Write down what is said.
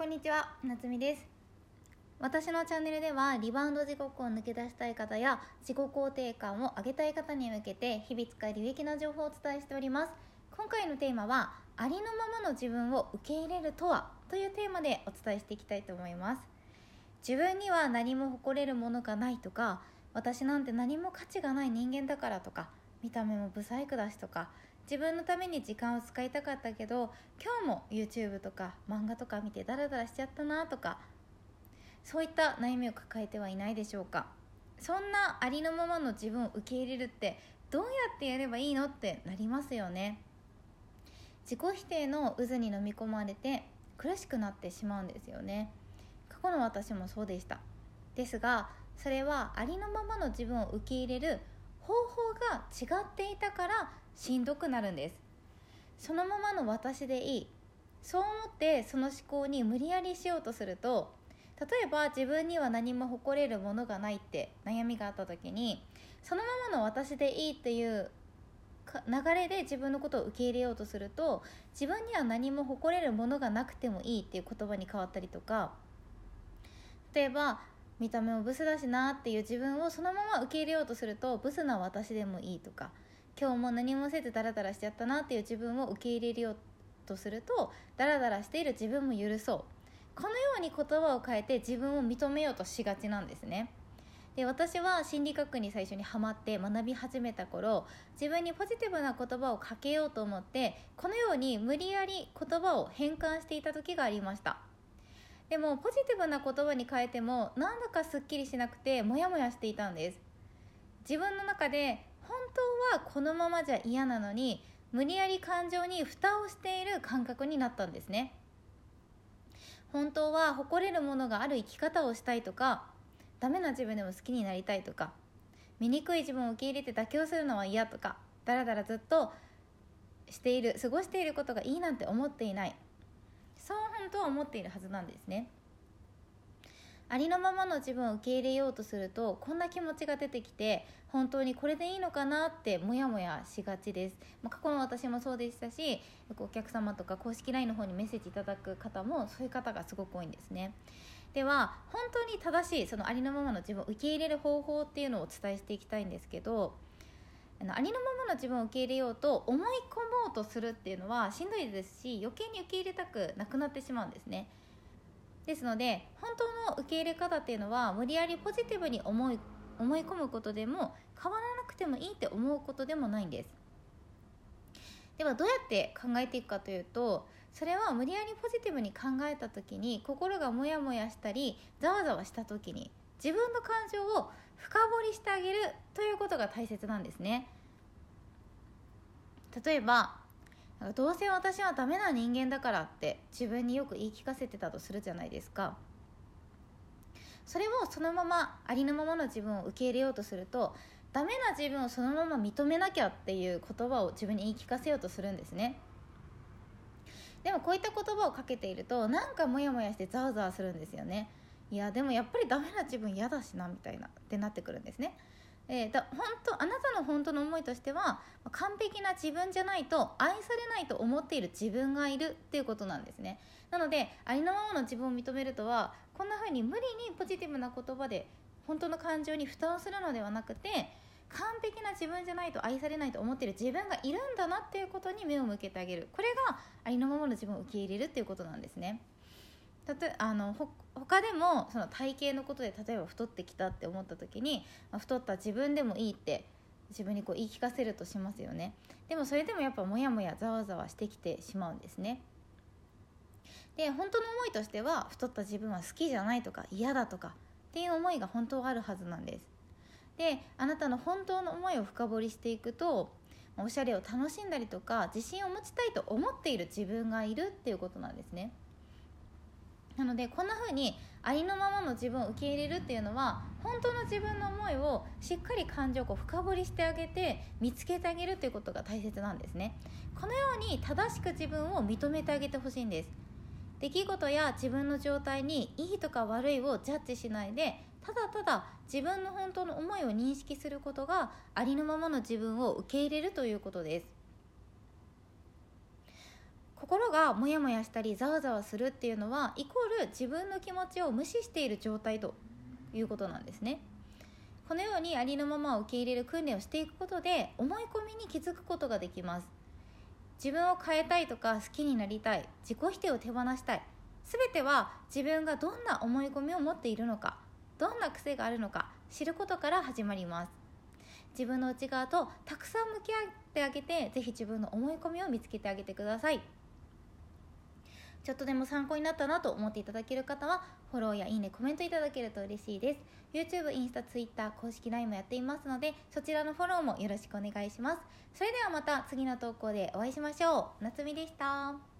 こんにちは、なつみです。私のチャンネルではリバウンド地獄を抜け出したい方や自己肯定感を上げたい方に向けて日々使える有益な情報をお伝えしております。今回のテーマはありのままの自分を受け入れるとはというテーマでお伝えしていきたいと思います。自分には何も誇れるものがないとか私なんて何も価値がない人間だからとか見た目もブサイクだしとか自分のために時間を使いたかったけど今日も YouTube とか漫画とか見てダラダラしちゃったなとかそういった悩みを抱えてはいないでしょうか。そんなありのままの自分を受け入れるってどうやってやればいいのってなりますよね。自己否定の渦に飲み込まれて苦しくなってしまうんですよね。過去の私もそうでした。ですがそれはありのままの自分を受け入れる方法が違っていたからしんどくなるんです。そのままの私でいい。そう思ってその思考に無理やりしようとすると例えば自分には何も誇れるものがないって悩みがあった時にそのままの私でいいっていう流れで自分のことを受け入れようとすると自分には何も誇れるものがなくてもいいっていう言葉に変わったりとか例えば見た目もブスだしなっていう自分をそのまま受け入れようとするとブスな私でもいいとか今日も何もせずダラダラしちゃったなっていう自分を受け入れようとするとダラダラしている自分も許そう。このように言葉を変えて自分を認めようとしがちなんですね。で私は心理学に最初にハマって学び始めた頃自分にポジティブな言葉をかけようと思ってこのように無理やり言葉を変換していた時がありました。でもポジティブな言葉に変えてもなんだかすっきりしなくてモヤモヤしていたんです。自分の中で当はこのままじゃ嫌なのに無理やり感情に蓋をしている感覚になったんですね。本当は誇れるものがある生き方をしたいとかダメな自分でも好きになりたいとか醜い自分を受け入れて妥協するのは嫌とかだらだらずっとしている過ごしていることがいいなんて思っていない。そう本当は思っているはずなんですね。ありのままの自分を受け入れようとするとこんな気持ちが出てきて本当にこれでいいのかなってモヤモヤしがちです、まあ、過去の私もそうでしたしお客様とか公式 LINE の方にメッセージいただく方もそういう方がすごく多いんですね。では本当に正しいそのありのままの自分を受け入れる方法っていうのをお伝えしていきたいんですけどあのありのままの自分を受け入れようと思い込もうとするっていうのはしんどいですし余計に受け入れたくなくなってしまうんですね。ですので本当の受け入れ方っていうのは無理やりポジティブに思い思い込むことでも変わらなくてもいいって思うことでもないんです。ではどうやって考えていくかというとそれは無理やりポジティブに考えた時に心がモヤモヤしたりざわざわした時に自分の感情を深掘りしてあげるということが大切なんですね。例えばどうせ私はダメな人間だからって自分によく言い聞かせてたとするじゃないですか。それをそのままありのままの自分を受け入れようとするとダメな自分をそのまま認めなきゃっていう言葉を自分に言い聞かせようとするんですね。でもこういった言葉をかけているとなんかモヤモヤしてざわざわするんですよね。いやでもやっぱりダメな自分嫌だしなみたいなってなってくるんですね。えー、だ本当あなたの本当の思いとしては完璧な自分じゃないと愛されないと思っている自分がいるっていうことなんですね。なのでありのままの自分を認めるとはこんな風に無理にポジティブな言葉で本当の感情に蓋をするのではなくて完璧な自分じゃないと愛されないと思っている自分がいるんだなっていうことに目を向けてあげる。これがありのままの自分を受け入れるっていうことなんですね。たとあのほ他でもその体型のことで例えば太ってきたって思った時に、まあ、太った自分でもいいって自分にこう言い聞かせるとしますよね。でもそれでもやっぱモヤモヤざわざわしてきてしまうんですね。で本当の思いとしては太った自分は好きじゃないとか嫌だとかっていう思いが本当はあるはずなんです。であなたの本当の思いを深掘りしていくとおしゃれを楽しんだりとか自信を持ちたいと思っている自分がいるっていうことなんですね。なのでこんな風にありのままの自分を受け入れるっていうのは本当の自分の思いをしっかり感情を深掘りしてあげて見つけてあげるということが大切なんですね。このように正しく自分を認めてあげてほしいんです。出来事や自分の状態にいいとか悪いをジャッジしないでただただ自分の本当の思いを認識することがありのままの自分を受け入れるということです。心がモヤモヤしたりざわざわするっていうのはイコール自分の気持ちを無視している状態ということなんですね。このようにありのままを受け入れる訓練をしていくことで思い込みに気づくことができます。自分を変えたいとか好きになりたい自己否定を手放したい全ては自分がどんな思い込みを持っているのかどんな癖があるのか知ることから始まります。自分の内側とたくさん向き合ってあげて是非自分の思い込みを見つけてあげてください。ちょっとでも参考になったなと思っていただける方はフォローやいいねコメントいただけると嬉しいです。YouTube、インスタ、Twitter 公式 LINE もやっていますのでそちらのフォローもよろしくお願いします。それではまた次の投稿でお会いしましょう。夏美でした。